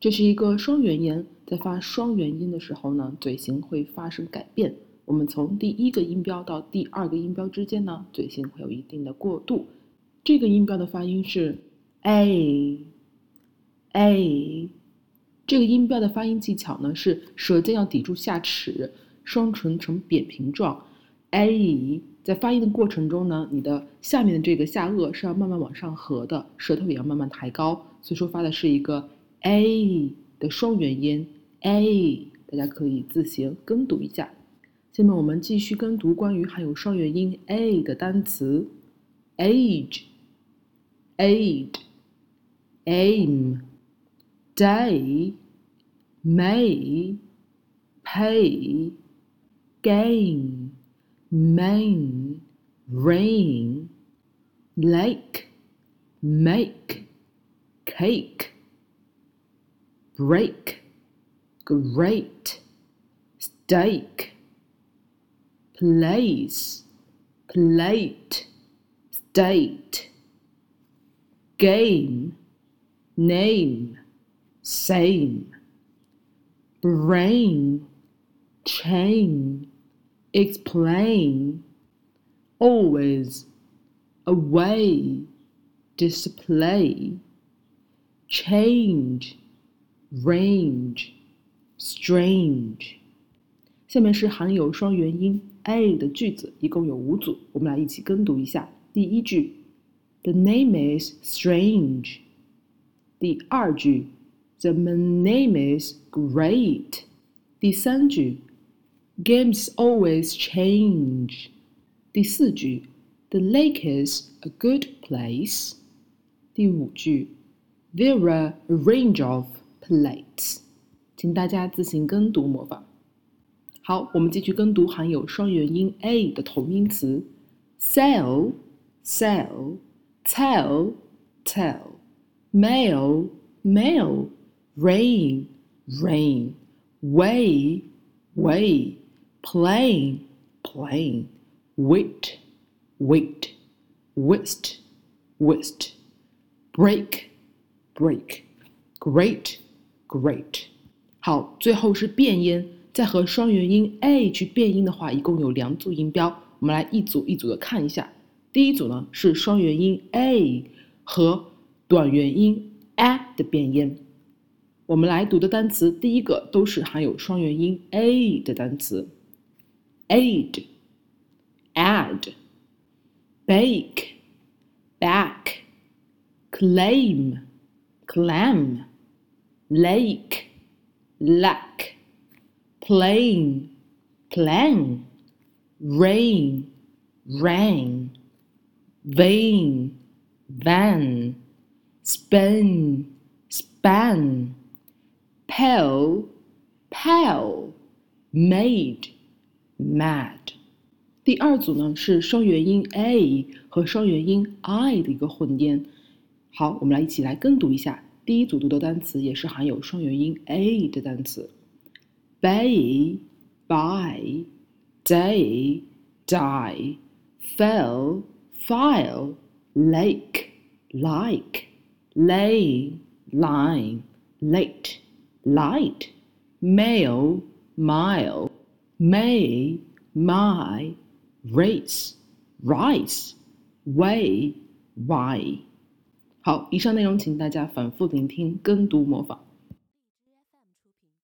这是一个双元音，在发双元音的时候呢，嘴型会发生改变。我们从第一个音标到第二个音标之间呢，嘴型会有一定的过渡。这个音标的发音是 a a。这个音标的发音技巧呢，是舌尖要抵住下齿，双唇呈扁平状。a 在发音的过程中呢，你的下面的这个下颚是要慢慢往上合的，舌头也要慢慢抬高，所以说发的是一个。A 的双元音 a，大家可以自行跟读一下。下面我们继续跟读关于含有双元音 a 的单词：age、aid、aim、day、may、pay、gain、main、rain、lake、make、cake。Break, great, steak, place, plate, state, game, name, same, brain, chain, explain, always, away, display, change range, strange。下面是含有双元音 a 的句子，一共有五组，我们来一起跟读一下。第一句，The name is strange。第二句，The name is great。第三句，Games always change。第四句，The lake is a good place。第五句，There are a range of Plates，请大家自行跟读模仿。好，我们继续跟读含有双元音 a 的同音词：sell、sell、tell、tell、mail、mail、rain、rain、way、way、plane、plane、wait、wait、whist、whist、break、break、great。 Great，好，最后是变音，在和双元音 a 去变音的话，一共有两组音标，我们来一组一组的看一下。第一组呢是双元音 a 和短元音 a 的变音。我们来读的单词，第一个都是含有双元音 a 的单词：aid、add、bake、back、claim、clam。lake, lack, plane, plan, rain, rain, vein, van, span, span, pal, pal, made, mad。第二组呢是双元音 a 和双元音 i 的一个混音。好，我们来一起来跟读一下。 第一组读的单词也是含有双元音 a 的单词：bay、by、day、die、fell、file、lake、like、lay、line、late、light、mail、mile、may、my、race、rice、way、why。好，以上内容请大家反复聆听、跟读、模仿。